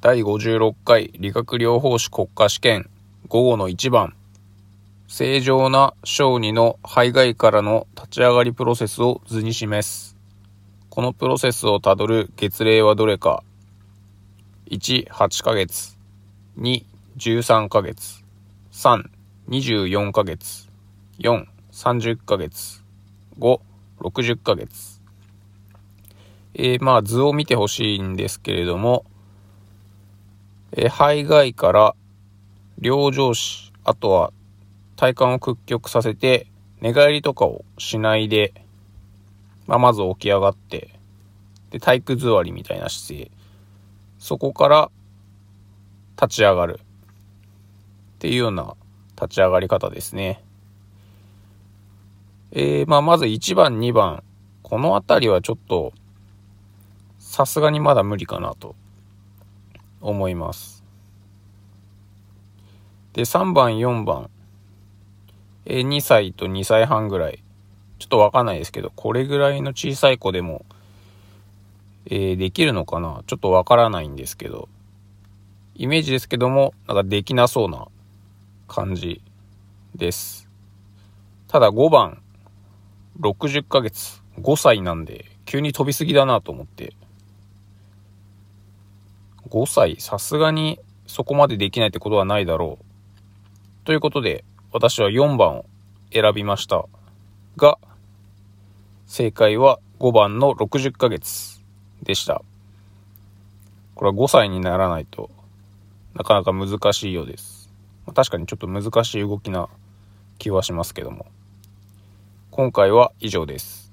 第56回理学療法士国家試験午後の1番正常な小児の肺外からの立ち上がりプロセスを図に示す。このプロセスをたどる月齢はどれか。1、8ヶ月。2、13ヶ月。3、24ヶ月。4、30ヶ月。5、60ヶ月。えー、まあ図を見てほしいんですけれども、え、肺外から両上肢、あとは体幹を屈曲させて、寝返りとかをしないで、まあ、まず起き上がって、で、体育座りみたいな姿勢。そこから立ち上がる。っていうような立ち上がり方ですね。えー、まあ、まず1番、2番。この辺りはちょっと、さすがにまだ無理かなと思います。で、3番、4番。え2歳と2歳半ぐらい。ちょっとわかんないですけど、これぐらいの小さい子でも、えー、できるのかな？ちょっとわからないんですけど、イメージですけども、なんかできなそうな感じです。ただ5番、60ヶ月、5歳なんで、急に飛びすぎだなと思って。5歳、さすがにそこまでできないってことはないだろう。ということで、私は4番を選びましたが、正解は5番の60ヶ月でした。これは5歳にならないとなかなか難しいようです。確かにちょっと難しい動きな気はしますけども。今回は以上です。